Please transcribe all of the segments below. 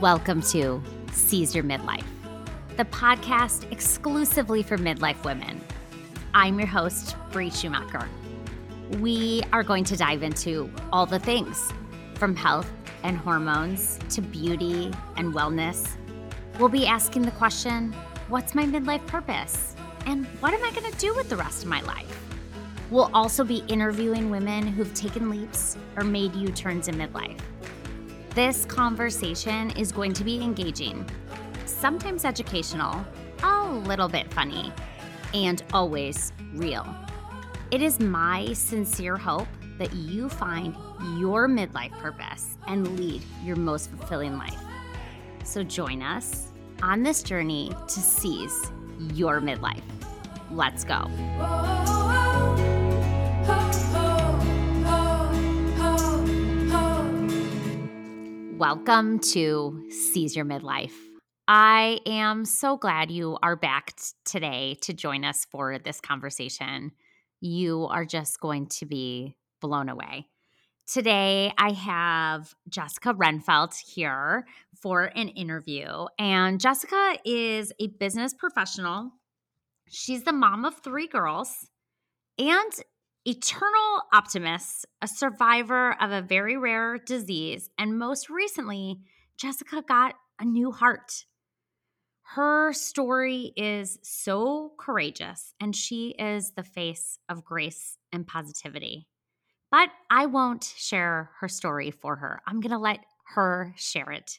Welcome to Seize Your Midlife, the podcast exclusively for midlife women. I'm your host, Bree Schumacher. We are going to dive into all the things from health and hormones to beauty and wellness. We'll be asking the question what's my midlife purpose? And what am I going to do with the rest of my life? We'll also be interviewing women who've taken leaps or made U turns in midlife. This conversation is going to be engaging, sometimes educational, a little bit funny, and always real. It is my sincere hope that you find your midlife purpose and lead your most fulfilling life. So join us on this journey to seize your midlife. Let's go. Welcome to Seize Your Midlife. I am so glad you are back t- today to join us for this conversation. You are just going to be blown away. Today, I have Jessica Renfeldt here for an interview. And Jessica is a business professional. She's the mom of three girls and eternal optimist, a survivor of a very rare disease. And most recently, Jessica got a new heart. Her story is so courageous, and she is the face of grace and positivity. But I won't share her story for her. I'm going to let her share it.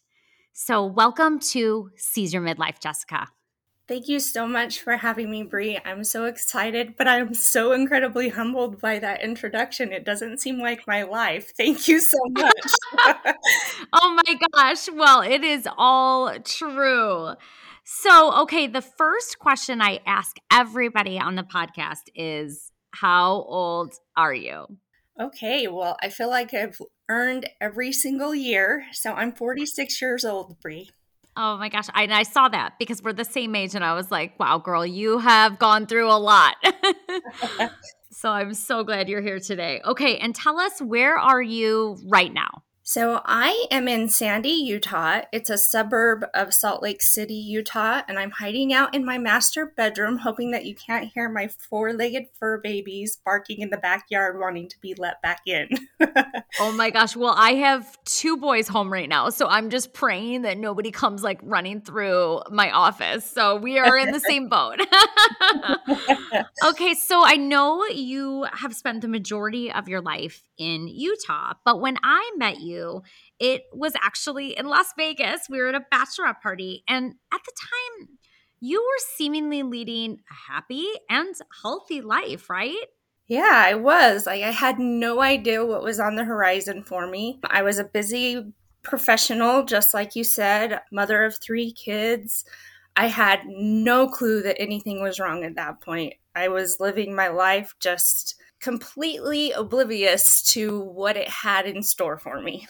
So, welcome to Seize Your Midlife, Jessica. Thank you so much for having me, Bree. I'm so excited, but I'm so incredibly humbled by that introduction. It doesn't seem like my life. Thank you so much. oh my gosh. Well, it is all true. So, okay, the first question I ask everybody on the podcast is How old are you? Okay, well, I feel like I've earned every single year. So I'm 46 years old, Bree. Oh my gosh. I, I saw that because we're the same age. And I was like, wow, girl, you have gone through a lot. so I'm so glad you're here today. Okay. And tell us, where are you right now? So I am in Sandy, Utah. It's a suburb of Salt Lake City, Utah, and I'm hiding out in my master bedroom, hoping that you can't hear my four legged fur babies barking in the backyard, wanting to be let back in. oh my gosh. Well, I have two boys home right now, so I'm just praying that nobody comes like running through my office. So we are in the same boat. okay. So I know you have spent the majority of your life in Utah, but when I met you, it was actually in Las Vegas. We were at a bachelorette party. And at the time, you were seemingly leading a happy and healthy life, right? Yeah, I was. Like, I had no idea what was on the horizon for me. I was a busy professional, just like you said, mother of three kids. I had no clue that anything was wrong at that point. I was living my life just completely oblivious to what it had in store for me.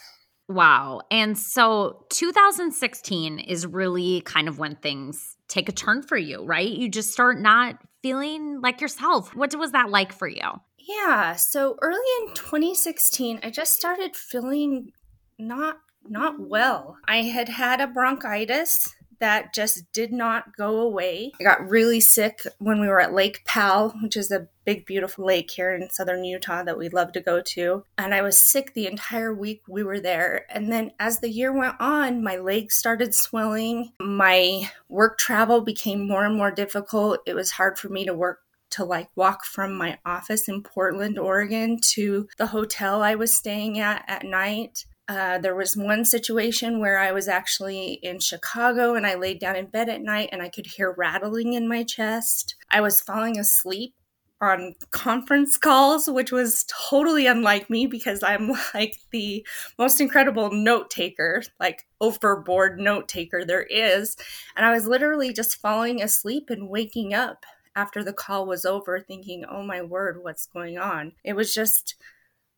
Wow. And so 2016 is really kind of when things take a turn for you, right? You just start not feeling like yourself. What was that like for you? Yeah. So early in 2016, I just started feeling not not well. I had had a bronchitis that just did not go away. I got really sick when we were at Lake Powell, which is a big, beautiful lake here in southern Utah that we love to go to. And I was sick the entire week we were there. And then as the year went on, my legs started swelling. My work travel became more and more difficult. It was hard for me to work to like walk from my office in Portland, Oregon to the hotel I was staying at at night. Uh, there was one situation where I was actually in Chicago and I laid down in bed at night and I could hear rattling in my chest. I was falling asleep on conference calls, which was totally unlike me because I'm like the most incredible note taker, like overboard note taker there is. And I was literally just falling asleep and waking up after the call was over, thinking, oh my word, what's going on? It was just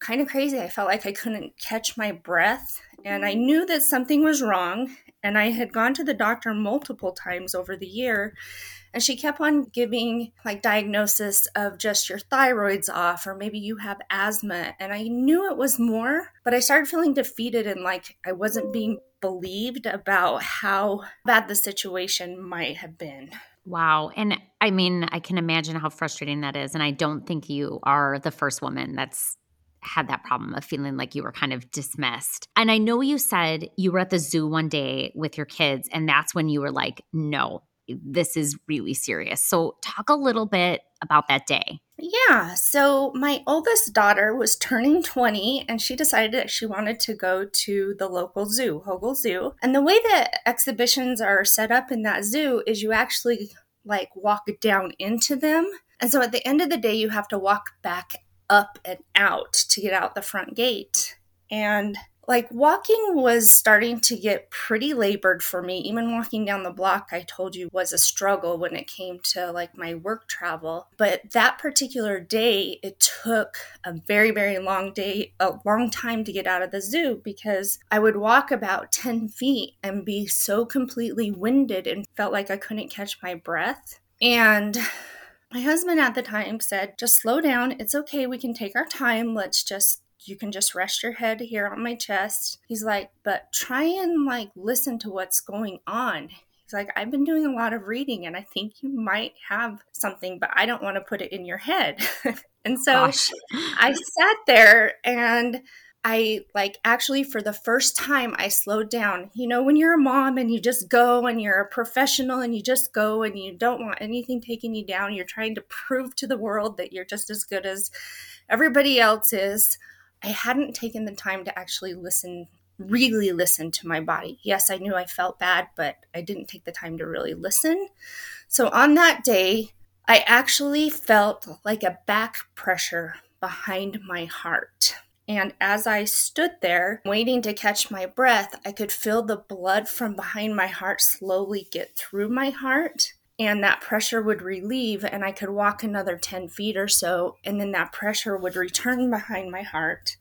kind of crazy. I felt like I couldn't catch my breath and I knew that something was wrong. And I had gone to the doctor multiple times over the year and she kept on giving like diagnosis of just your thyroid's off, or maybe you have asthma. And I knew it was more, but I started feeling defeated and like I wasn't being believed about how bad the situation might have been. Wow. And I mean, I can imagine how frustrating that is. And I don't think you are the first woman that's had that problem of feeling like you were kind of dismissed. And I know you said you were at the zoo one day with your kids, and that's when you were like, no, this is really serious. So, talk a little bit about that day. Yeah. So, my oldest daughter was turning 20 and she decided that she wanted to go to the local zoo, Hogle Zoo. And the way that exhibitions are set up in that zoo is you actually like walk down into them. And so, at the end of the day, you have to walk back up and out to get out the front gate. And like walking was starting to get pretty labored for me. Even walking down the block i told you was a struggle when it came to like my work travel. But that particular day it took a very very long day a long time to get out of the zoo because i would walk about 10 feet and be so completely winded and felt like i couldn't catch my breath. And my husband at the time said just slow down it's okay we can take our time let's just you can just rest your head here on my chest. He's like, but try and like listen to what's going on. He's like, I've been doing a lot of reading and I think you might have something, but I don't want to put it in your head. and so Gosh. I sat there and I like actually for the first time I slowed down. You know, when you're a mom and you just go and you're a professional and you just go and you don't want anything taking you down, you're trying to prove to the world that you're just as good as everybody else is. I hadn't taken the time to actually listen, really listen to my body. Yes, I knew I felt bad, but I didn't take the time to really listen. So on that day, I actually felt like a back pressure behind my heart. And as I stood there waiting to catch my breath, I could feel the blood from behind my heart slowly get through my heart and that pressure would relieve and i could walk another 10 feet or so and then that pressure would return behind my heart.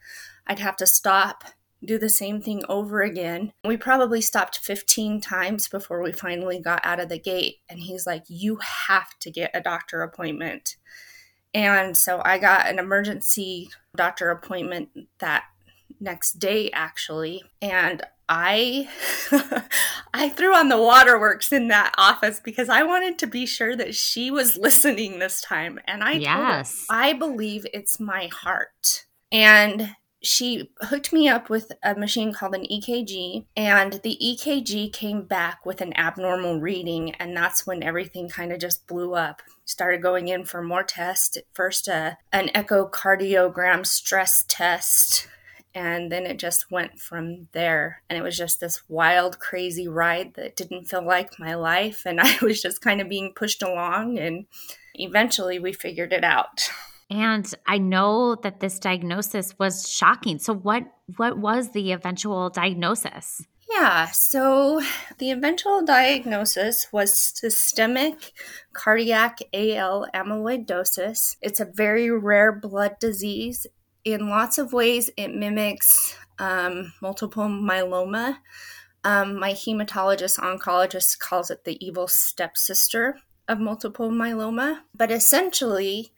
I'd have to stop do the same thing over again. We probably stopped 15 times before we finally got out of the gate and he's like you have to get a doctor appointment. And so i got an emergency doctor appointment that next day actually and I I threw on the waterworks in that office because I wanted to be sure that she was listening this time. And I yes. Her, I believe it's my heart. And she hooked me up with a machine called an EKG, and the EKG came back with an abnormal reading, and that's when everything kind of just blew up. Started going in for more tests. At First, uh, an echocardiogram stress test, and then it just went from there. And it was just this wild crazy ride that didn't feel like my life and i was just kind of being pushed along and eventually we figured it out. And i know that this diagnosis was shocking. So what what was the eventual diagnosis yeah, so the eventual diagnosis was systemic cardiac AL amyloidosis. It's a very rare blood disease in lots of ways, it mimics um, multiple myeloma. Um, my hematologist oncologist calls it the evil stepsister of multiple myeloma. But essentially,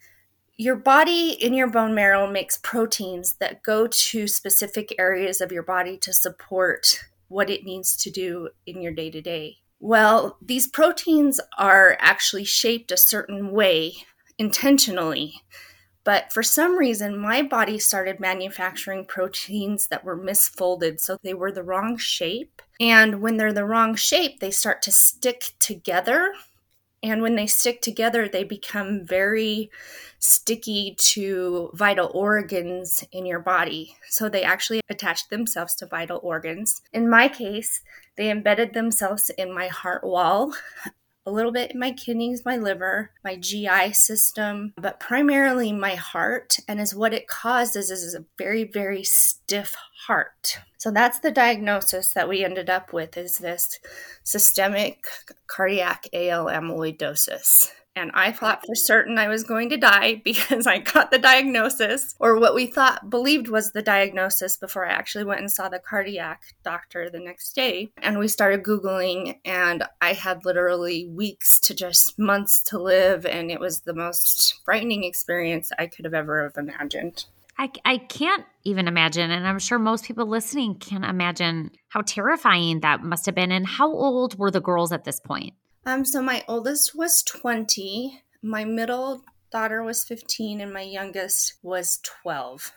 your body in your bone marrow makes proteins that go to specific areas of your body to support what it needs to do in your day to day. Well, these proteins are actually shaped a certain way intentionally but for some reason, my body started manufacturing proteins that were misfolded. So they were the wrong shape. And when they're the wrong shape, they start to stick together. And when they stick together, they become very sticky to vital organs in your body. So they actually attach themselves to vital organs. In my case, they embedded themselves in my heart wall a little bit in my kidneys, my liver, my GI system, but primarily my heart. And is what it causes is a very, very stiff heart. So that's the diagnosis that we ended up with is this systemic cardiac AL amyloidosis. And I thought for certain I was going to die because I got the diagnosis, or what we thought believed was the diagnosis before I actually went and saw the cardiac doctor the next day. And we started Googling, and I had literally weeks to just months to live, and it was the most frightening experience I could have ever have imagined. I, I can't even imagine, and I'm sure most people listening can imagine how terrifying that must have been. And how old were the girls at this point? Um, so my oldest was 20, my middle daughter was 15, and my youngest was 12.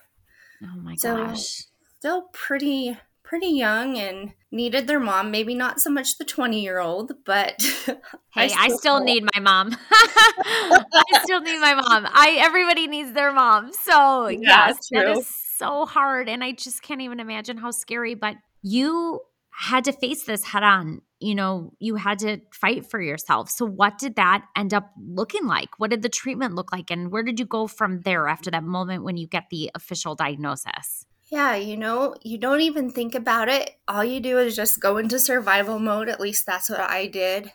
Oh my so gosh. Still pretty pretty young and needed their mom. Maybe not so much the 20 year old, but hey, I still, I still need my mom. I still need my mom. I everybody needs their mom. So yeah, yes, that is so hard, and I just can't even imagine how scary. But you had to face this head on you know, you had to fight for yourself. So, what did that end up looking like? What did the treatment look like? And where did you go from there after that moment when you get the official diagnosis? Yeah, you know, you don't even think about it. All you do is just go into survival mode. At least that's what I did.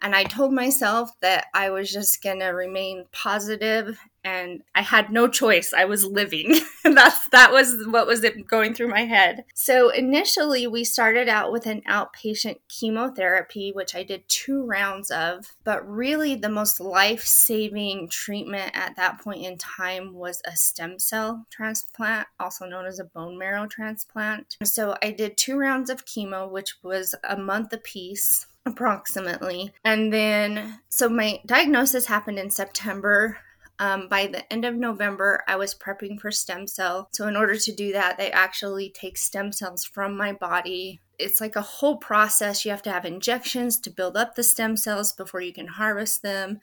And I told myself that I was just going to remain positive and I had no choice. I was living. That's that was what was going through my head. So initially we started out with an outpatient chemotherapy which I did 2 rounds of, but really the most life-saving treatment at that point in time was a stem cell transplant, also known as a bone marrow transplant. So I did 2 rounds of chemo which was a month apiece approximately. And then, so my diagnosis happened in September. Um, by the end of November, I was prepping for stem cell. So, in order to do that, they actually take stem cells from my body. It's like a whole process. You have to have injections to build up the stem cells before you can harvest them.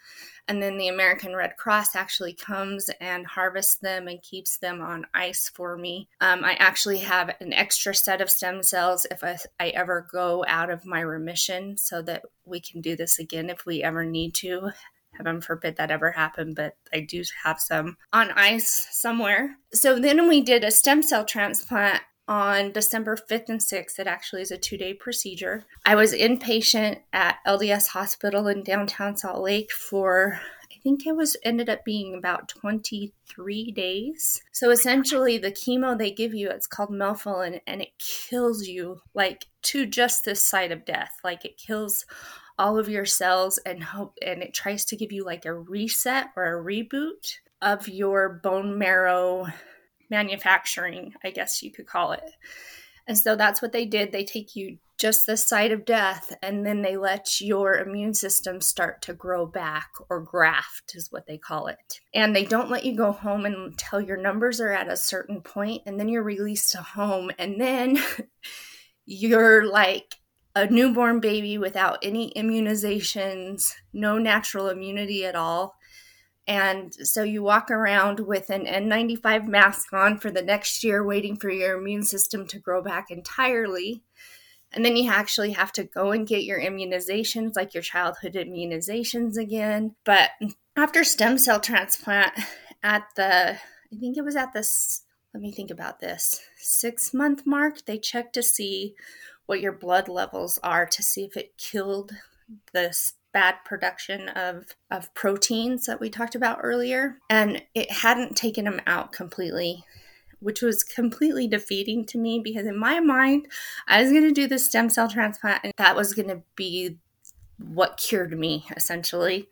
And then the American Red Cross actually comes and harvests them and keeps them on ice for me. Um, I actually have an extra set of stem cells if I, I ever go out of my remission so that we can do this again if we ever need to heaven forbid that ever happened, but I do have some on ice somewhere. So then we did a stem cell transplant on December 5th and 6th. It actually is a two day procedure. I was inpatient at LDS Hospital in downtown Salt Lake for I think it was ended up being about 23 days. So essentially, the chemo they give you, it's called melphalan, and it kills you like to just this side of death. Like it kills all of your cells and hope, and it tries to give you like a reset or a reboot of your bone marrow manufacturing, I guess you could call it. And so that's what they did. They take you just the side of death, and then they let your immune system start to grow back or graft, is what they call it. And they don't let you go home until your numbers are at a certain point, and then you're released to home. And then you're like a newborn baby without any immunizations, no natural immunity at all. And so you walk around with an N95 mask on for the next year, waiting for your immune system to grow back entirely. And then you actually have to go and get your immunizations, like your childhood immunizations again. But after stem cell transplant, at the, I think it was at this, let me think about this, six month mark, they checked to see what your blood levels are to see if it killed this bad production of of proteins that we talked about earlier. And it hadn't taken them out completely which was completely defeating to me because in my mind I was going to do the stem cell transplant and that was going to be what cured me essentially.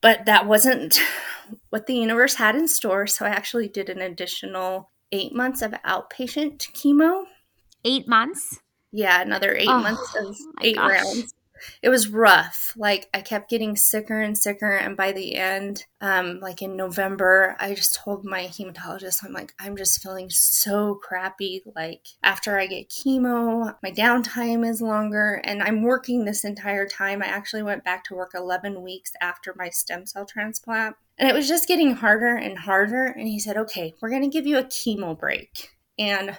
But that wasn't what the universe had in store so I actually did an additional 8 months of outpatient chemo. 8 months yeah another 8 oh, months of 8 gosh. rounds it was rough. Like I kept getting sicker and sicker, and by the end, um, like in November, I just told my hematologist, I'm like, I'm just feeling so crappy. Like after I get chemo, my downtime is longer, and I'm working this entire time. I actually went back to work 11 weeks after my stem cell transplant. And it was just getting harder and harder. And he said, okay, we're going to give you a chemo break. And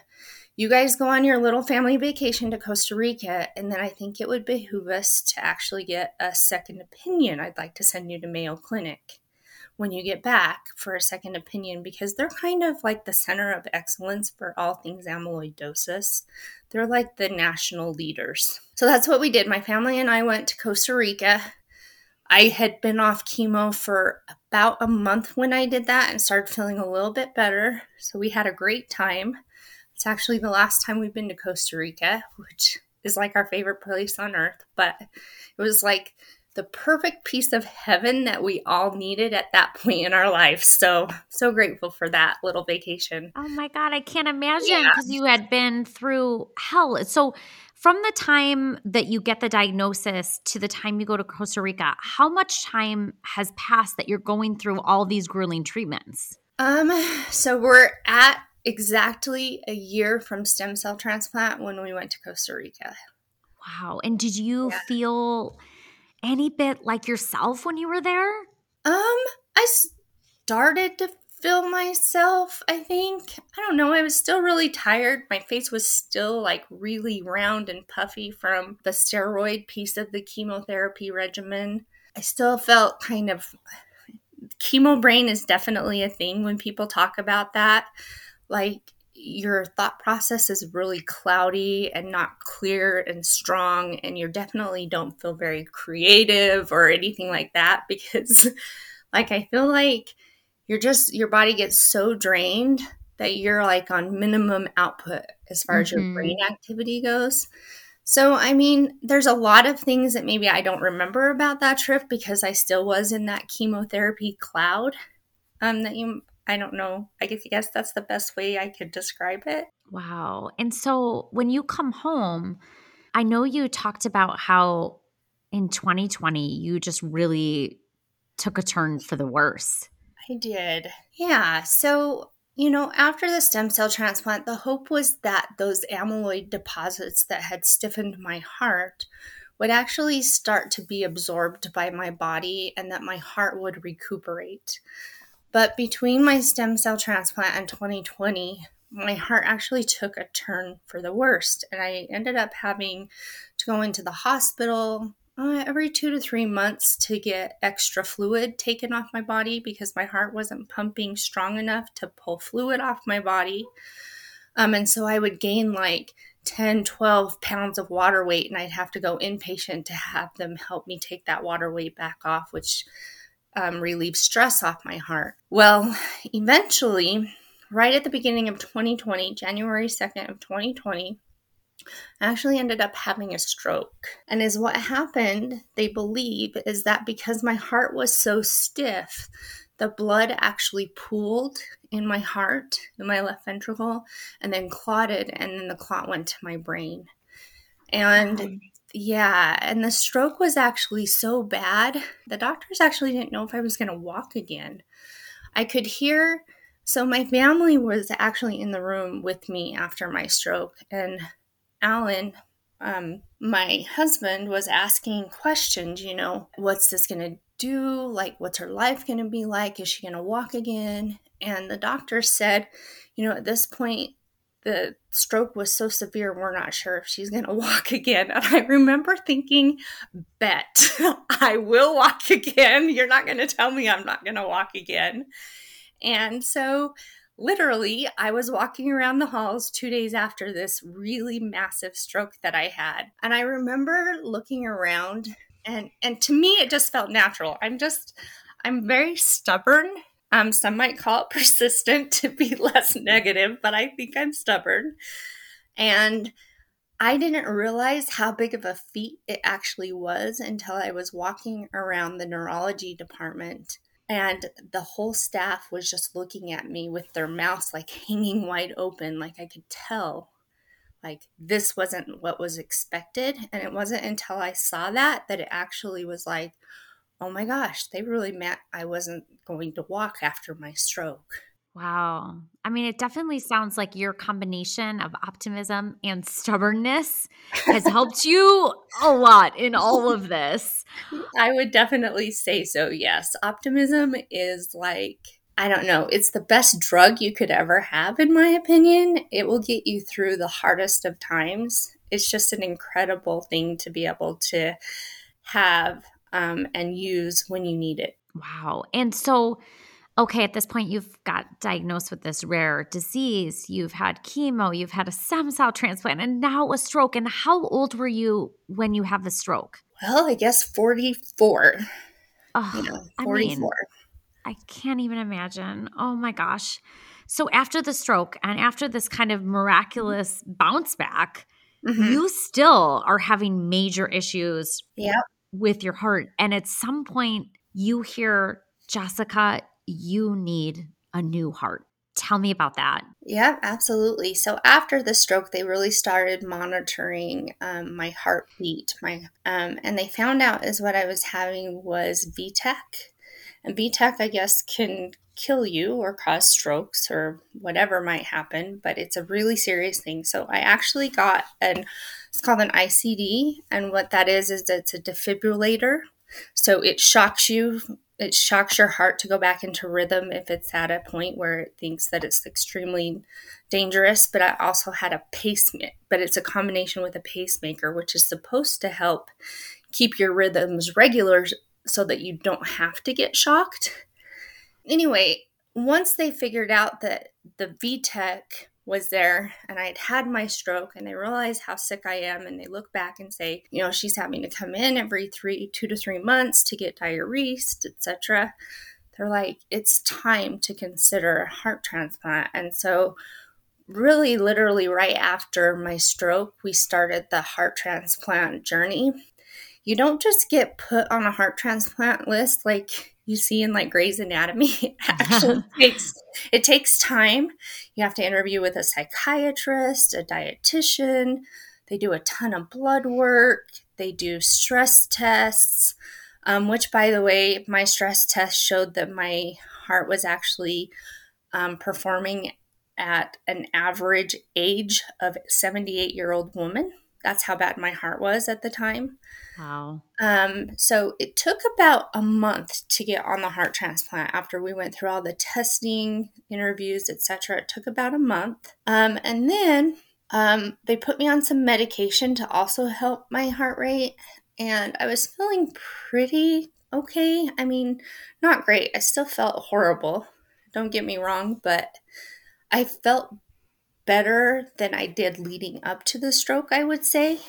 you guys go on your little family vacation to Costa Rica, and then I think it would behoove us to actually get a second opinion. I'd like to send you to Mayo Clinic when you get back for a second opinion because they're kind of like the center of excellence for all things amyloidosis. They're like the national leaders. So that's what we did. My family and I went to Costa Rica. I had been off chemo for about a month when I did that and started feeling a little bit better. So we had a great time. It's actually the last time we've been to Costa Rica, which is like our favorite place on earth, but it was like the perfect piece of heaven that we all needed at that point in our life. So, so grateful for that little vacation. Oh my God, I can't imagine because yeah. you had been through hell. So, from the time that you get the diagnosis to the time you go to Costa Rica, how much time has passed that you're going through all these grueling treatments? Um, so we're at exactly a year from stem cell transplant when we went to Costa Rica. Wow. And did you yeah. feel any bit like yourself when you were there? Um, I started to feel myself, I think. I don't know. I was still really tired. My face was still like really round and puffy from the steroid piece of the chemotherapy regimen. I still felt kind of chemo brain is definitely a thing when people talk about that. Like your thought process is really cloudy and not clear and strong and you definitely don't feel very creative or anything like that because like I feel like you're just your body gets so drained that you're like on minimum output as far mm-hmm. as your mm-hmm. brain activity goes. So, I mean, there's a lot of things that maybe I don't remember about that trip because I still was in that chemotherapy cloud. Um, that you I don't know. I guess, that's the best way I could describe it. Wow. And so when you come home, I know you talked about how in 2020 you just really took a turn for the worse. I did. Yeah. So, you know, after the stem cell transplant, the hope was that those amyloid deposits that had stiffened my heart would actually start to be absorbed by my body and that my heart would recuperate. But between my stem cell transplant and 2020, my heart actually took a turn for the worst. And I ended up having to go into the hospital uh, every two to three months to get extra fluid taken off my body because my heart wasn't pumping strong enough to pull fluid off my body. Um, and so I would gain like 10, 12 pounds of water weight, and I'd have to go inpatient to have them help me take that water weight back off, which um, relieve stress off my heart. Well, eventually, right at the beginning of 2020, January 2nd of 2020, I actually ended up having a stroke. And is what happened, they believe, is that because my heart was so stiff, the blood actually pooled in my heart, in my left ventricle, and then clotted, and then the clot went to my brain. And yeah, and the stroke was actually so bad, the doctors actually didn't know if I was going to walk again. I could hear, so my family was actually in the room with me after my stroke, and Alan, um, my husband, was asking questions, you know, what's this going to do? Like, what's her life going to be like? Is she going to walk again? And the doctor said, you know, at this point, the stroke was so severe, we're not sure if she's going to walk again. And I remember thinking, bet I will walk again. You're not going to tell me I'm not going to walk again. And so, literally, I was walking around the halls two days after this really massive stroke that I had. And I remember looking around, and, and to me, it just felt natural. I'm just, I'm very stubborn um, some might call it persistent to be less negative, but I think I'm stubborn. And I didn't realize how big of a feat it actually was until I was walking around the neurology department and the whole staff was just looking at me with their mouths like hanging wide open. Like I could tell, like this wasn't what was expected. And it wasn't until I saw that that it actually was like, oh my gosh, they really meant I wasn't going to walk after my stroke. Wow. I mean, it definitely sounds like your combination of optimism and stubbornness has helped you a lot in all of this. I would definitely say so, yes. Optimism is like, I don't know, it's the best drug you could ever have, in my opinion. It will get you through the hardest of times. It's just an incredible thing to be able to have um, and use when you need it. Wow. And so, okay, at this point, you've got diagnosed with this rare disease. You've had chemo, you've had a stem cell transplant, and now a stroke. And how old were you when you have the stroke? Well, I guess 44. oh, you know, I 44. mean, I can't even imagine. Oh my gosh. So after the stroke and after this kind of miraculous bounce back, Mhm. you still are having major issues Yep. With your heart. And at some point, you hear, Jessica, you need a new heart. Tell me about that. Yeah, absolutely. So after the stroke, they really started monitoring um, my heartbeat. My um, and they found out is what I was having was V-tach, and V-tach, I guess, can kill you or cause strokes or whatever might happen. But it's a really serious thing. So I actually got an it's called an ICD, and what that is is that it's a defibrillator. So it shocks you it shocks your heart to go back into rhythm if it's at a point where it thinks that it's extremely dangerous. But I also had a pacemaker, but it's a combination with a pacemaker, which is supposed to help keep your rhythms regular so that you don't have to get shocked. Anyway, once they figured out that the VTech was there and I had had my stroke and they realize how sick I am and they look back and say, you know, she's having to come in every three, two to three months to get diuresed, etc. They're like, it's time to consider a heart transplant. And so really literally right after my stroke, we started the heart transplant journey. You don't just get put on a heart transplant list like you see in like Grey's Anatomy. It actually takes it takes time. You have to interview with a psychiatrist, a dietitian. They do a ton of blood work. They do stress tests, um, which, by the way, my stress test showed that my heart was actually um, performing at an average age of 78 year old woman. That's how bad my heart was at the time. Wow. Um, so it took about a month to get on the heart transplant after we went through all the testing, interviews, etc. It took about a month. Um, and then um, they put me on some medication to also help my heart rate. And I was feeling pretty okay. I mean, not great. I still felt horrible. Don't get me wrong, but I felt better than I did leading up to the stroke, I would say.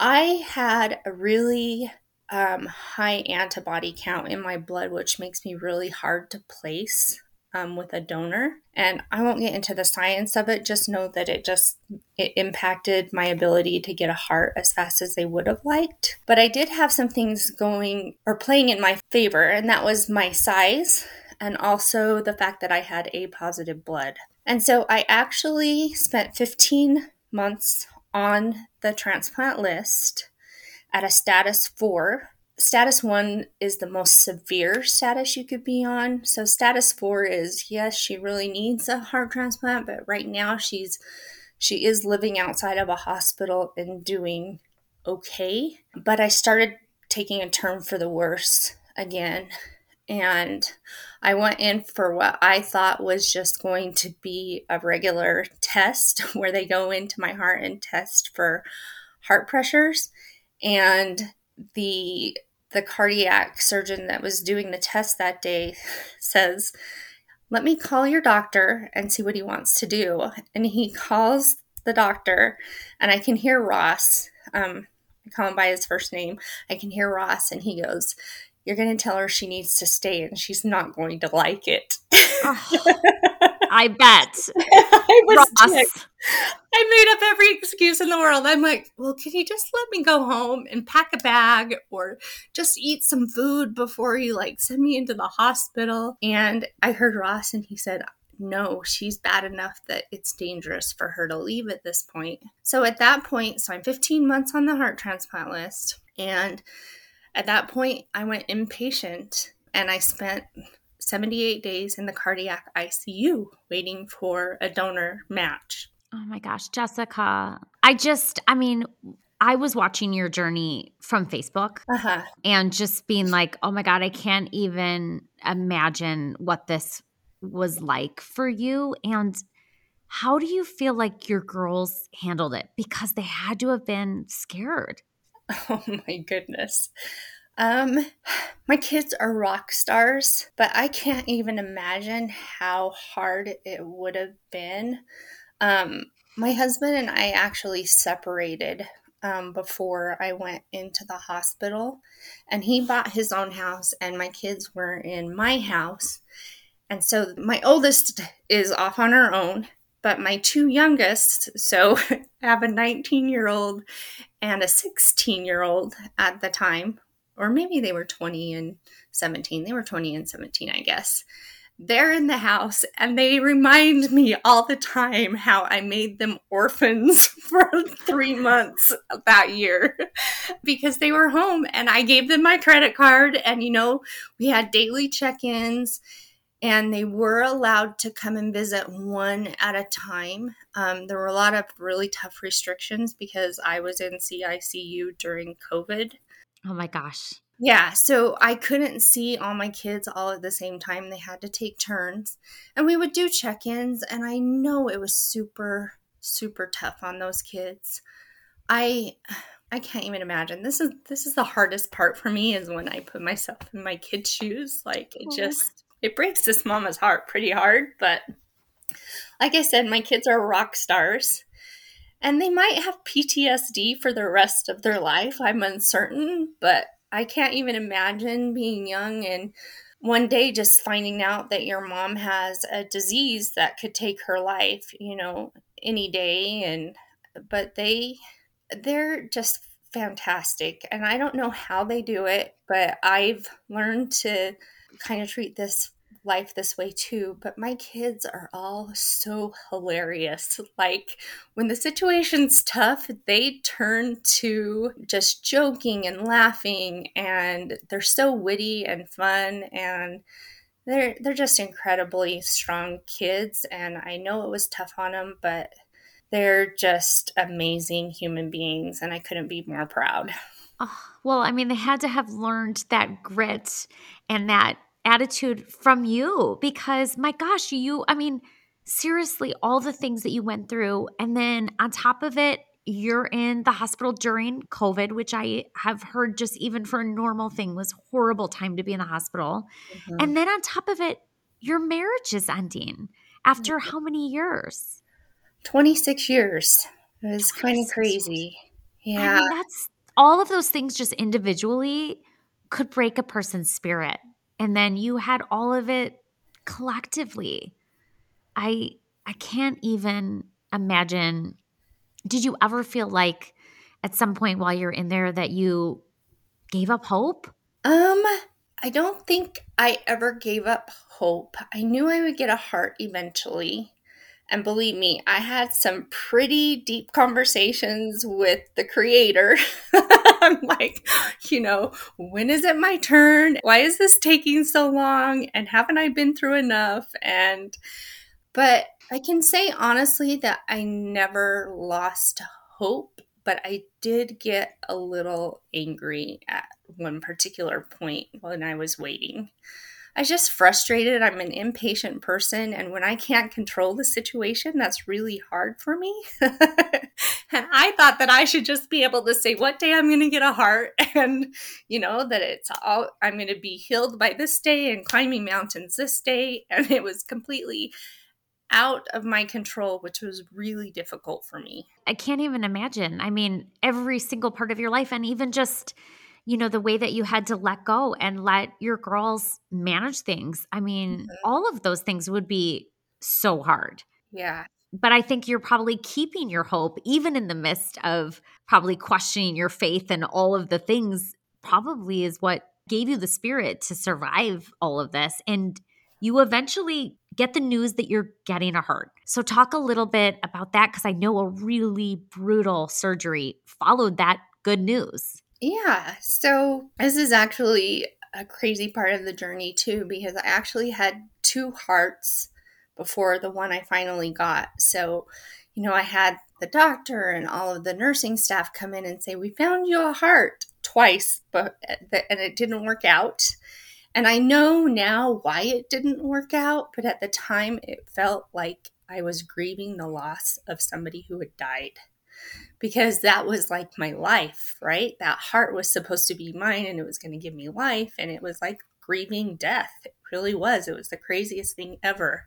I had a really um, high antibody count in my blood, which makes me really hard to place um, with a donor. And I won't get into the science of it. Just know that it just it impacted my ability to get a heart as fast as they would have liked. But I did have some things going or playing in my favor, and that was my size and also the fact that I had A positive blood. And so I actually spent 15 months on the transplant list at a status four. Status one is the most severe status you could be on. So, status four is yes, she really needs a heart transplant, but right now she's she is living outside of a hospital and doing okay. But I started taking a turn for the worse again. And I went in for what I thought was just going to be a regular test where they go into my heart and test for heart pressures. And the the cardiac surgeon that was doing the test that day says, Let me call your doctor and see what he wants to do. And he calls the doctor, and I can hear Ross. Um, I call him by his first name. I can hear Ross, and he goes, You're going to tell her she needs to stay, and she's not going to like it. Oh, I bet. I was ticked. I made up every excuse in the world. I'm like, well, can you just let me go home and pack a bag or just eat some food before you like send me into the hospital? And I heard Ross and he said, no, she's bad enough that it's dangerous for her to leave at this point. So at that point, so I'm 15 months on the heart transplant list. And at that point, I went inpatient and I spent 78 days in the cardiac ICU waiting for a donor match. Oh my gosh, Jessica. I just, I mean, I was watching your journey from Facebook Uh huh. and just being like, oh my God, I can't even imagine what this was like for you. And how do you feel like your girls handled it? Because they had to have been scared. Oh my goodness. Um, my kids are rock stars, but I can't even imagine how hard it would have been. Um, my husband and I actually separated um, before I went into the hospital. And he bought his own house, and my kids were in my house. And so my oldest is off on her own, but my two youngest, so I have a 19 year old and a 16 year old at the time, or maybe they were 20 and 17. They were 20 and 17, I guess they're in the house and they remind me all the time how I made them orphans for three months that year because they were home and I gave them my credit card. And, you know, we had daily check ins and they were allowed to come and visit one at a time. Um, there were a lot of really tough restrictions because I was in CICU during COVID. Oh my gosh. Yeah, so I couldn't see all my kids all at the same time. They had to take turns. And we would do check ins, and I know it was super, super tough on those kids. I. I can't even imagine. This is this is the hardest part for me is when I put myself in my kids' shoes. Like it just it breaks this mama's heart pretty hard, but like I said, my kids are rock stars and they might have PTSD for the rest of their life. I'm uncertain, but I can't even imagine being young and one day just finding out that your mom has a disease that could take her life, you know, any day and but they they're just fantastic and I don't know how they do it, but I've learned to kind of treat this life this way too, but my kids are all so hilarious. Like when the situation's tough, they turn to just joking and laughing and they're so witty and fun and they're they're just incredibly strong kids and I know it was tough on them, but they're just amazing human beings and I couldn't be more proud. Oh, well, I mean, they had to have learned that grit and that attitude from you because my gosh, you, I mean, seriously, all the things that you went through. And then on top of it, you're in the hospital during COVID, which I have heard just even for a normal thing was horrible time to be in the hospital. Mm-hmm. And then on top of it, your marriage is ending after mm-hmm. how many years? 26 years. It was kind of crazy. Yeah. I mean, that's all of those things just individually could break a person's spirit. And then you had all of it collectively. I i can't even imagine did you ever feel like at some point while you're in there that you gave up hope? Um i don't think i ever gave up hope. I knew i would get a heart eventually and believe me, I had some pretty deep conversations with the creator. I'm like, you know, when is it my turn? Why is this taking so long? And haven't I been through enough? And, but I can say honestly that I never lost hope, but I did get a little angry at one particular point when I was waiting. I was just frustrated. I'm an impatient person. And when I can't control the situation, that's really hard for me. and I thought that I should just be able to say what day I'm going to get a heart and, you know, that it's all, I'm going to be healed by this day and climbing mountains this day. And it was completely out of my control, which was really difficult for me. I can't even imagine. I mean, every single part of your life, and even just, you know, the way that you had to let go and let your girls manage things. I mean, mm-hmm. all of those things would be so hard. Yeah. But I think you're probably keeping your hope, even in the midst of probably questioning your faith and all of the things, probably is what gave you the spirit to survive all of this. And you eventually get the news that you're getting a heart. So, talk a little bit about that because I know a really brutal surgery followed that good news. Yeah. So this is actually a crazy part of the journey too, because I actually had two hearts before the one I finally got. So, you know, I had the doctor and all of the nursing staff come in and say, "We found you a heart twice, but eh, and it didn't work out." And I know now why it didn't work out, but at the time it felt like I was grieving the loss of somebody who had died because that was like my life, right? That heart was supposed to be mine and it was going to give me life. And it was like grieving death. It really was. It was the craziest thing ever.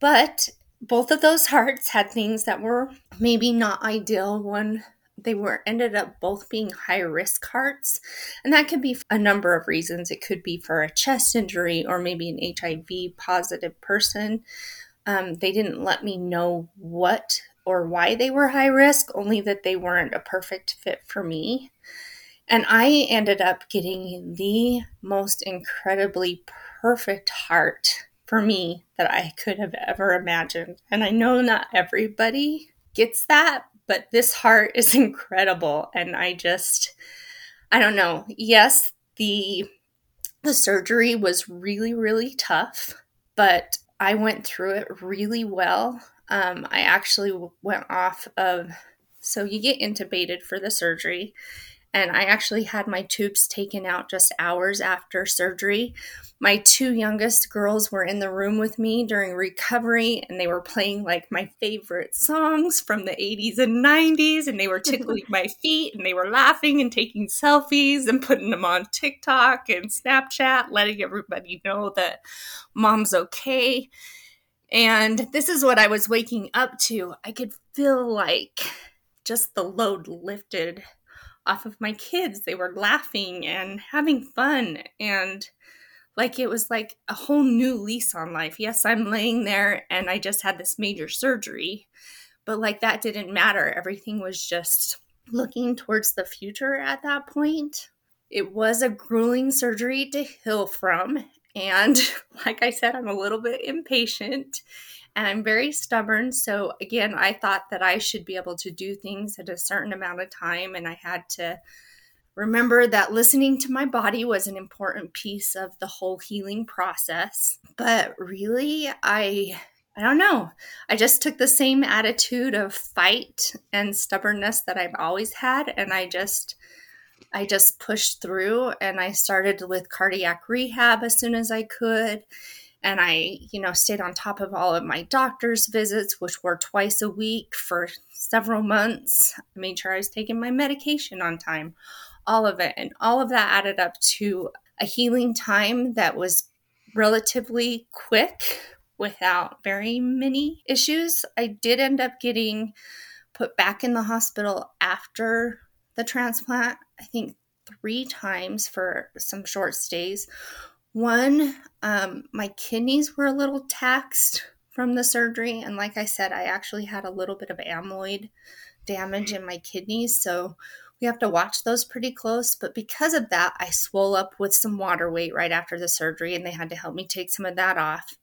But both of those hearts had things that were maybe not ideal. One they were ended up both being high risk hearts and that could be a number of reasons it could be for a chest injury or maybe an hiv positive person um, they didn't let me know what or why they were high risk only that they weren't a perfect fit for me. And i ended up getting the most incredibly perfect heart for me that i could have ever imagined. And i know not everybody gets that but this heart is incredible. And i just i don't know. Yes the the surgery was really really tough but i went through it really well um, i actually went off of so you get intubated for the surgery and I actually had my tubes taken out just hours after surgery. My two youngest girls were in the room with me during recovery, and they were playing like my favorite songs from the 80s and 90s, and they were tickling my feet, and they were laughing and taking selfies and putting them on TikTok and Snapchat, letting everybody know that mom's okay. And this is what I was waking up to. I could feel like just the load lifted off of my kids. They were laughing and having fun and like it was like a whole new lease on life. Yes, I'm laying there and I just had this major surgery, but like that didn't matter. Everything was just looking towards the future at that point. It was a grueling surgery to heal from. And like I said, I'm a little bit impatient and I'm very stubborn. So, again, I thought that I should be able to do things at a certain amount of time, and I had to remember that listening to my body was an important piece of the whole healing process. But really, I I don't know. I just took the same attitude of fight and stubbornness that I've always had and I just I just pushed through and I started with cardiac rehab as soon as I could and I, you know, stayed on top of all of my doctor's visits, which were twice a week for several months. I made sure I was taking my medication on time, all of it. And all of that added up to a healing time that was relatively quick without very many issues. I did end up getting put back in the hospital after the transplant, I think three times for some short stays one, um, my kidneys were a little taxed from the surgery. And like I said, I actually had a little bit of amyloid damage in my kidneys. So we have to watch those pretty close. But because of that, I swole up with some water weight right after the surgery, and they had to help me take some of that off.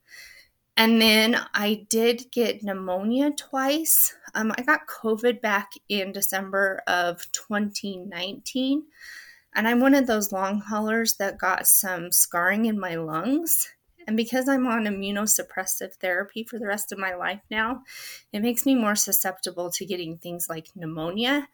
And then I did get pneumonia twice. Um, I got COVID back in December of 2019. And I'm one of those long haulers that got some scarring in my lungs. And because I'm on immunosuppressive therapy for the rest of my life now, it makes me more susceptible to getting things like pneumonia.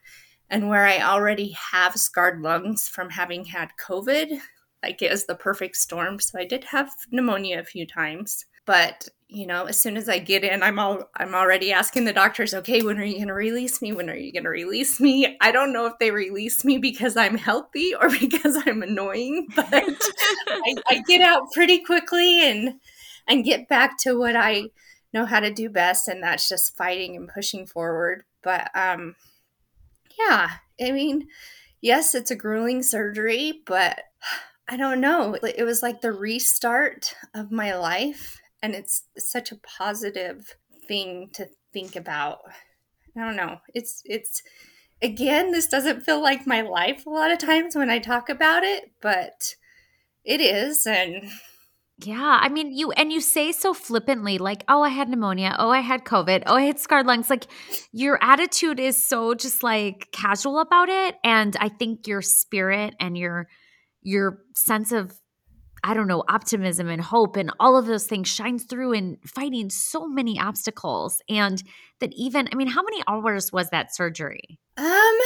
And where I already have scarred lungs from having had COVID, like it was the perfect storm. So I did have pneumonia a few times. But you know, as soon as I get in, I'm all I'm already asking the doctors, okay, when are you going to release me? When are you going to release me? I don't know if they release me because I'm healthy or because I'm annoying, but I, I get out pretty quickly and and get back to what I know how to do best, and that's just fighting and pushing forward. But um, yeah, I mean, yes, it's a grueling surgery, but I don't know. It was like the restart of my life and it's such a positive thing to think about i don't know it's it's again this doesn't feel like my life a lot of times when i talk about it but it is and yeah, I mean, you and you say so flippantly, like, oh, I had pneumonia. Oh, I had COVID. Oh, I had scarred lungs. Like, your attitude is so just like casual about it. And I think your spirit and your your sense of I don't know, optimism and hope and all of those things shines through in fighting so many obstacles. And that even, I mean, how many hours was that surgery? Um,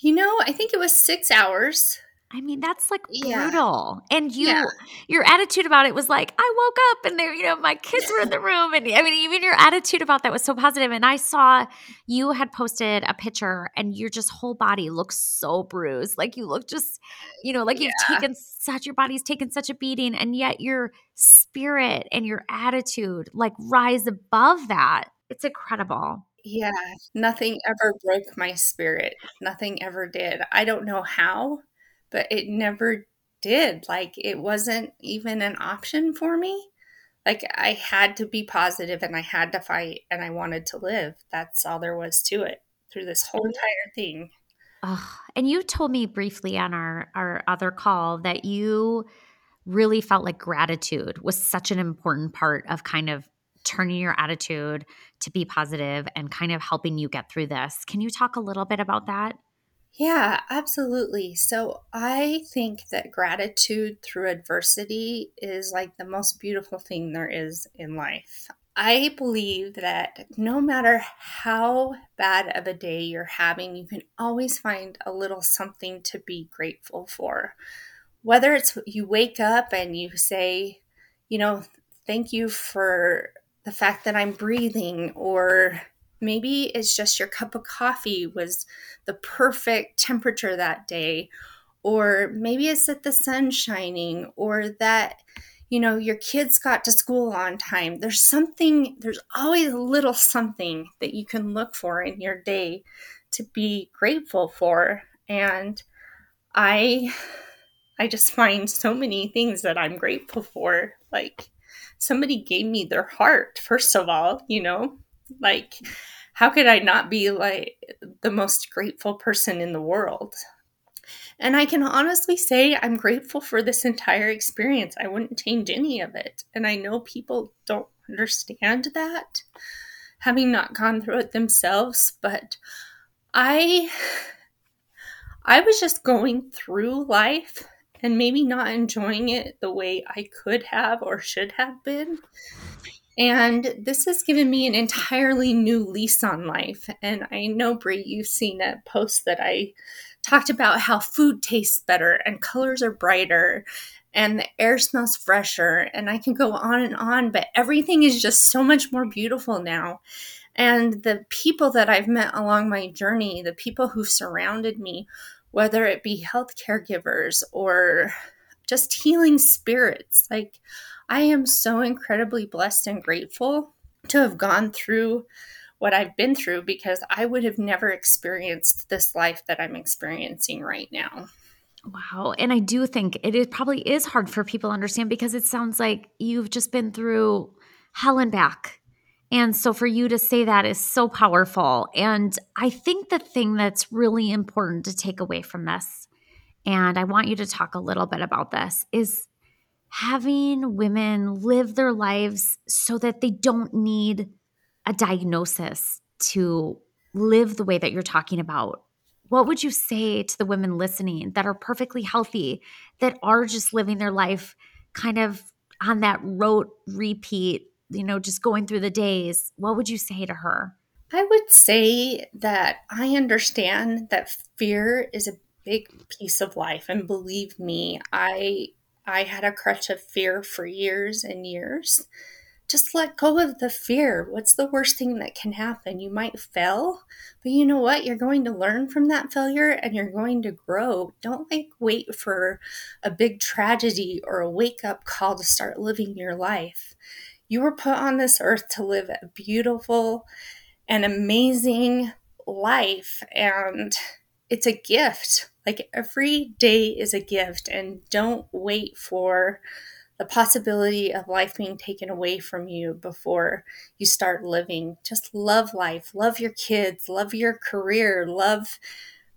you know, I think it was six hours. I mean, that's like brutal. Yeah. And you, yeah. your attitude about it was like, I woke up and there, you know, my kids were in the room. And I mean, even your attitude about that was so positive. And I saw you had posted a picture and your just whole body looks so bruised. Like you look just, you know, like yeah. you've taken such, your body's taken such a beating. And yet your spirit and your attitude like rise above that. It's incredible. Yeah, nothing ever broke my spirit. Nothing ever did. I don't know how, but it never did. Like, it wasn't even an option for me. Like, I had to be positive and I had to fight and I wanted to live. That's all there was to it through this whole mm. entire thing. Oh, and you told me briefly on our, our other call that you really felt like gratitude was such an important part of kind of turning your attitude to be positive and kind of helping you get through this. Can you talk a little bit about that? Yeah, absolutely. So I think that gratitude through adversity is like the most beautiful thing there is in life. I believe that no matter how bad of a day you're having, you can always find a little something to be grateful for. Whether it's you wake up and you say, you know, thank you for the fact that I'm breathing, or maybe it's just your cup of coffee was the perfect temperature that day, or maybe it's that the sun's shining, or that you know, your kids got to school on time. There's something, there's always a little something that you can look for in your day to be grateful for. And I I just find so many things that I'm grateful for. Like somebody gave me their heart, first of all, you know? Like how could I not be like the most grateful person in the world? And I can honestly say I'm grateful for this entire experience. I wouldn't change any of it. And I know people don't understand that, having not gone through it themselves, but I I was just going through life and maybe not enjoying it the way I could have or should have been. And this has given me an entirely new lease on life. And I know, Brie, you've seen a post that I talked about how food tastes better and colors are brighter and the air smells fresher. And I can go on and on, but everything is just so much more beautiful now. And the people that I've met along my journey, the people who surrounded me, whether it be health caregivers or just healing spirits, like I am so incredibly blessed and grateful to have gone through what I've been through because I would have never experienced this life that I'm experiencing right now. Wow. And I do think it is probably is hard for people to understand because it sounds like you've just been through hell and back. And so for you to say that is so powerful. And I think the thing that's really important to take away from this, and I want you to talk a little bit about this, is having women live their lives so that they don't need a diagnosis to live the way that you're talking about, what would you say to the women listening that are perfectly healthy, that are just living their life kind of on that rote repeat, you know, just going through the days? What would you say to her? I would say that I understand that fear is a big piece of life and believe me, I I had a crutch of fear for years and years just let go of the fear. What's the worst thing that can happen? You might fail, but you know what? You're going to learn from that failure and you're going to grow. Don't like wait for a big tragedy or a wake up call to start living your life. You were put on this earth to live a beautiful and amazing life, and it's a gift. Like every day is a gift, and don't wait for the possibility of life being taken away from you before you start living. Just love life, love your kids, love your career, love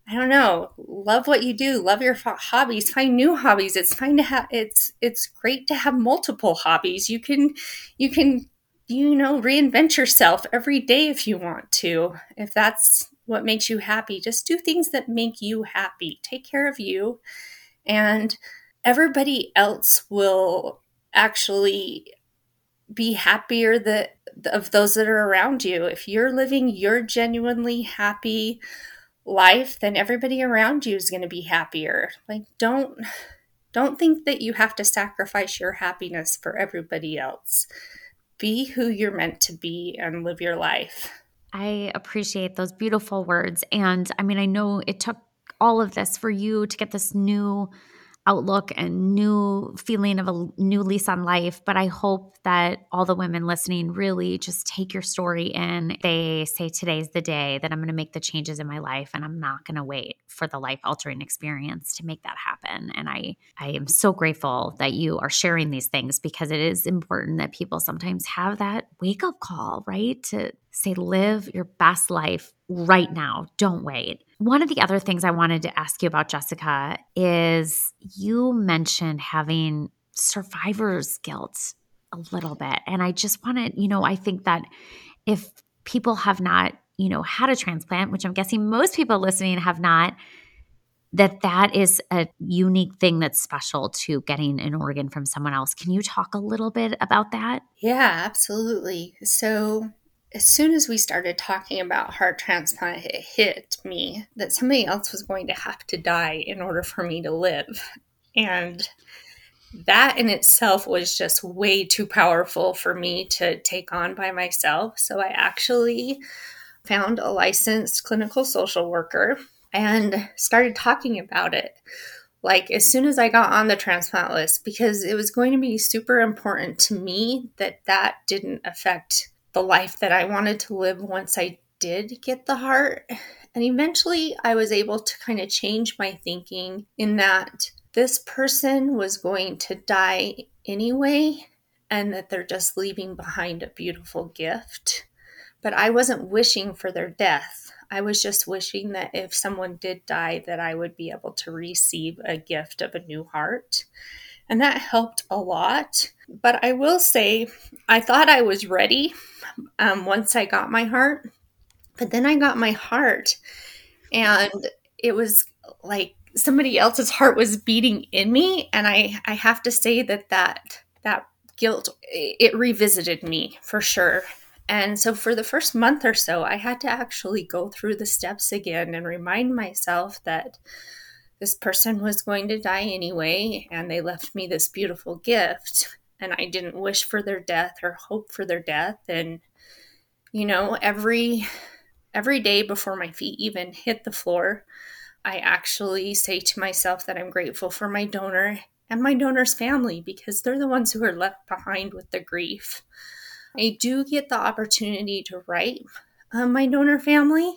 I don't know, love what you do, love your hobbies, find new hobbies. It's fine to have it's it's great to have multiple hobbies. You can you can you know reinvent yourself every day if you want to. If that's what makes you happy, just do things that make you happy. Take care of you and everybody else will actually be happier that of those that are around you. If you're living your genuinely happy life, then everybody around you is going to be happier. Like don't don't think that you have to sacrifice your happiness for everybody else. Be who you're meant to be and live your life. I appreciate those beautiful words. And I mean I know it took all of this for you to get this new outlook and new feeling of a new lease on life. But I hope that all the women listening really just take your story in. They say today's the day that I'm going to make the changes in my life and I'm not going to wait for the life altering experience to make that happen. And I, I am so grateful that you are sharing these things because it is important that people sometimes have that wake up call, right? To say, live your best life right now. Don't wait. One of the other things I wanted to ask you about, Jessica, is you mentioned having survivor's guilt a little bit. And I just wanted, you know, I think that if people have not, you know, had a transplant, which I'm guessing most people listening have not, that that is a unique thing that's special to getting an organ from someone else. Can you talk a little bit about that? Yeah, absolutely. So as soon as we started talking about heart transplant, it hit me that somebody else was going to have to die in order for me to live. And that in itself was just way too powerful for me to take on by myself. So I actually found a licensed clinical social worker and started talking about it. Like as soon as I got on the transplant list, because it was going to be super important to me that that didn't affect the life that I wanted to live once I did get the heart. And eventually I was able to kind of change my thinking in that this person was going to die anyway and that they're just leaving behind a beautiful gift. But I wasn't wishing for their death. I was just wishing that if someone did die that I would be able to receive a gift of a new heart. And that helped a lot. But I will say, I thought I was ready um, once I got my heart. But then I got my heart, and it was like somebody else's heart was beating in me. And I, I have to say that that, that guilt, it revisited me for sure. And so for the first month or so, I had to actually go through the steps again and remind myself that this person was going to die anyway, and they left me this beautiful gift. And I didn't wish for their death or hope for their death. And, you know, every every day before my feet even hit the floor, I actually say to myself that I'm grateful for my donor and my donor's family because they're the ones who are left behind with the grief. I do get the opportunity to write um, my donor family.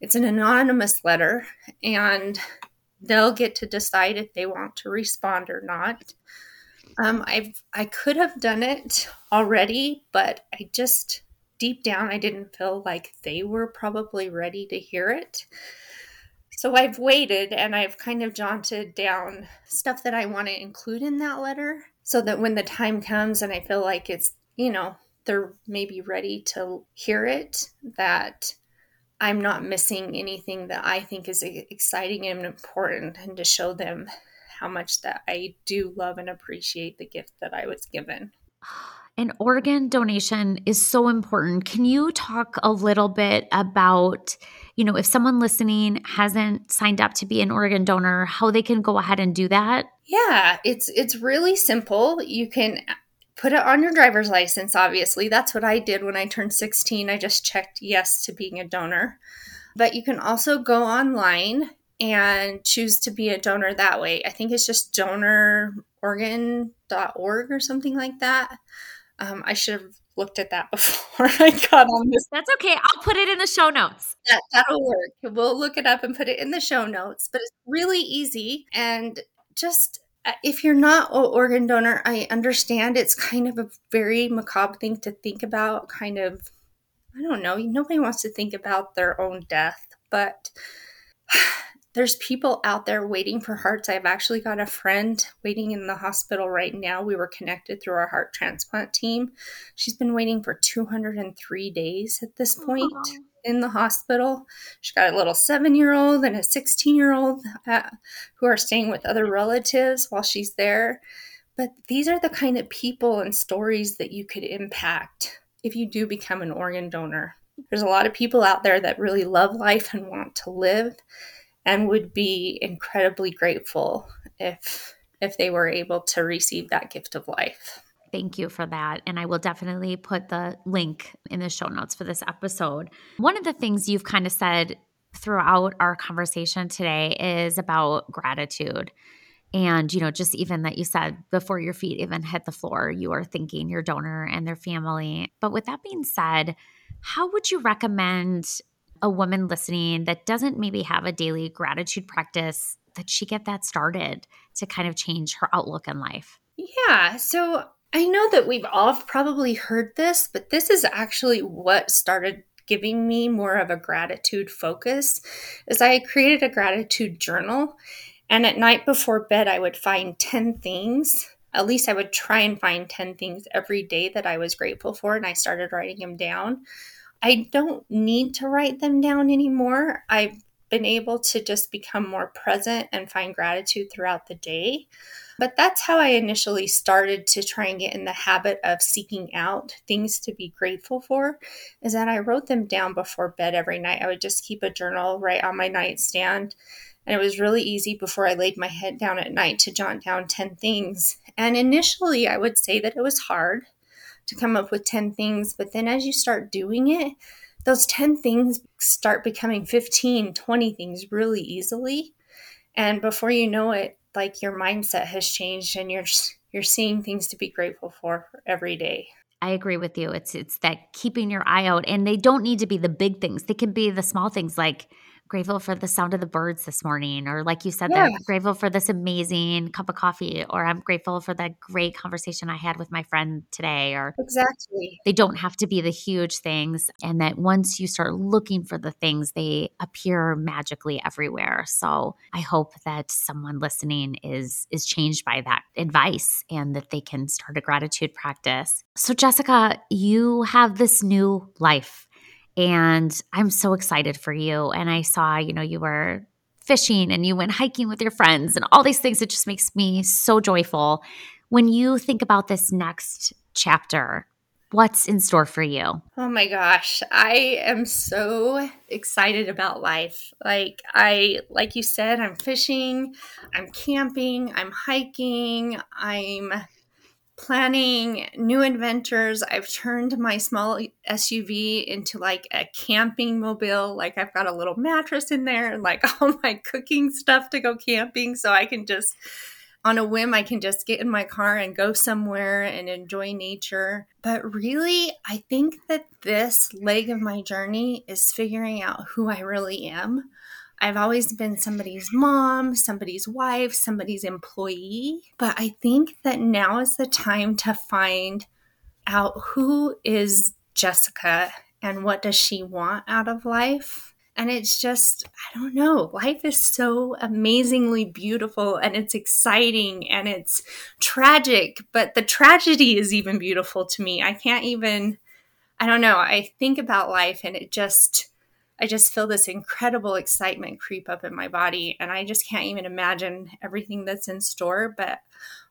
It's an anonymous letter, and they'll get to decide if they want to respond or not. Um, I I could have done it already, but I just deep down I didn't feel like they were probably ready to hear it. So I've waited and I've kind of jaunted down stuff that I want to include in that letter so that when the time comes and I feel like it's, you know, they're maybe ready to hear it, that I'm not missing anything that I think is exciting and important, and to show them how much that I do love and appreciate the gift that I was given. An organ donation is so important. Can you talk a little bit about, you know, if someone listening hasn't signed up to be an organ donor, how they can go ahead and do that? Yeah, it's it's really simple. You can put it on your driver's license, obviously. That's what I did when I turned 16. I just checked yes to being a donor. But you can also go online and choose to be a donor that way. I think it's just donororgan.org or something like that. Um, I should have looked at that before I got on this. That's okay. I'll put it in the show notes. That, that'll work. We'll look it up and put it in the show notes. But it's really easy and just Uh, if you're not an organ donor, I understand it's kind of a very macabre thing to think about. Kind of, I don't know, nobody wants to think about their own death, but there's people out there waiting for hearts. I've actually got a friend waiting in the hospital right now. We were connected through our heart transplant team. She's been waiting for 203 days at this point in the hospital. She's got a little seven year old and a 16 year old uh, who are staying with other relatives while she's there. But these are the kind of people and stories that you could impact if you do become an organ donor. There's a lot of people out there that really love life and want to live and would be incredibly grateful if if they were able to receive that gift of life. Thank you for that. And I will definitely put the link in the show notes for this episode. One of the things you've kind of said throughout our conversation today is about gratitude. And, you know, just even that you said before your feet even hit the floor, you are thinking your donor and their family. But with that being said, how would you recommend a woman listening that doesn't maybe have a daily gratitude practice that she get that started to kind of change her outlook in life? Yeah. So I know that we've all probably heard this, but this is actually what started giving me more of a gratitude focus is I created a gratitude journal and at night before bed I would find 10 things. At least I would try and find 10 things every day that I was grateful for and I started writing them down. I don't need to write them down anymore. I've been able to just become more present and find gratitude throughout the day. But that's how I initially started to try and get in the habit of seeking out things to be grateful for, is that I wrote them down before bed every night. I would just keep a journal right on my nightstand. And it was really easy before I laid my head down at night to jot down 10 things. And initially, I would say that it was hard to come up with 10 things. But then as you start doing it, those 10 things start becoming 15, 20 things really easily. And before you know it, like your mindset has changed and you're you're seeing things to be grateful for every day. I agree with you. It's it's that keeping your eye out and they don't need to be the big things. They can be the small things like grateful for the sound of the birds this morning or like you said yeah. that grateful for this amazing cup of coffee or i'm grateful for that great conversation i had with my friend today or exactly. they don't have to be the huge things and that once you start looking for the things they appear magically everywhere. So i hope that someone listening is is changed by that advice and that they can start a gratitude practice. So jessica you have this new life and I'm so excited for you. And I saw, you know, you were fishing and you went hiking with your friends and all these things. It just makes me so joyful. When you think about this next chapter, what's in store for you? Oh my gosh, I am so excited about life. Like I like you said, I'm fishing, I'm camping, I'm hiking, I'm planning new adventures. I've turned my small SUV into like a camping mobile. Like I've got a little mattress in there and like all my cooking stuff to go camping so I can just on a whim I can just get in my car and go somewhere and enjoy nature. But really, I think that this leg of my journey is figuring out who I really am. I've always been somebody's mom, somebody's wife, somebody's employee. But I think that now is the time to find out who is Jessica and what does she want out of life. And it's just, I don't know, life is so amazingly beautiful and it's exciting and it's tragic, but the tragedy is even beautiful to me. I can't even, I don't know, I think about life and it just, I just feel this incredible excitement creep up in my body. And I just can't even imagine everything that's in store. But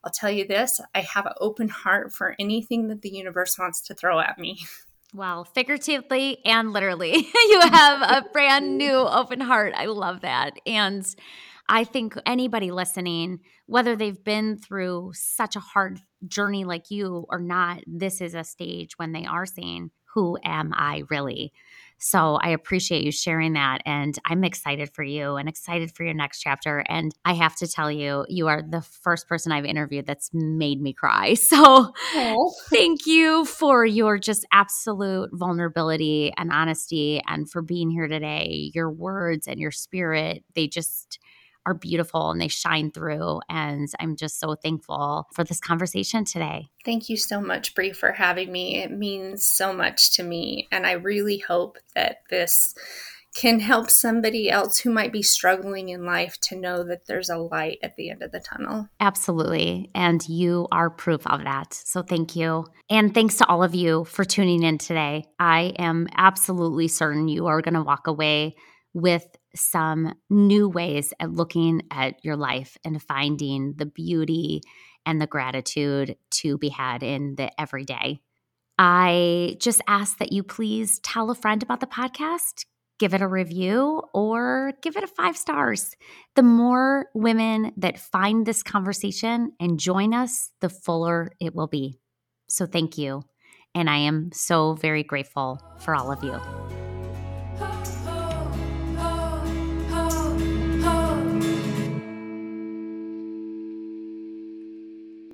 I'll tell you this I have an open heart for anything that the universe wants to throw at me. Well, figuratively and literally, you have a brand new open heart. I love that. And I think anybody listening, whether they've been through such a hard journey like you or not, this is a stage when they are saying, Who am I really? So I appreciate you sharing that. And I'm excited for you and excited for your next chapter. And I have to tell you, you are the first person I've interviewed that's made me cry. So oh. thank you for your just absolute vulnerability and honesty and for being here today. Your words and your spirit, they just, are beautiful and they shine through. And I'm just so thankful for this conversation today. Thank you so much, Brie, for having me. It means so much to me. And I really hope that this can help somebody else who might be struggling in life to know that there's a light at the end of the tunnel. Absolutely. And you are proof of that. So thank you. And thanks to all of you for tuning in today. I am absolutely certain you are going to walk away with some new ways at looking at your life and finding the beauty and the gratitude to be had in the everyday. I just ask that you please tell a friend about the podcast, give it a review, or give it a five stars. The more women that find this conversation and join us, the fuller it will be. So thank you. And I am so very grateful for all of you.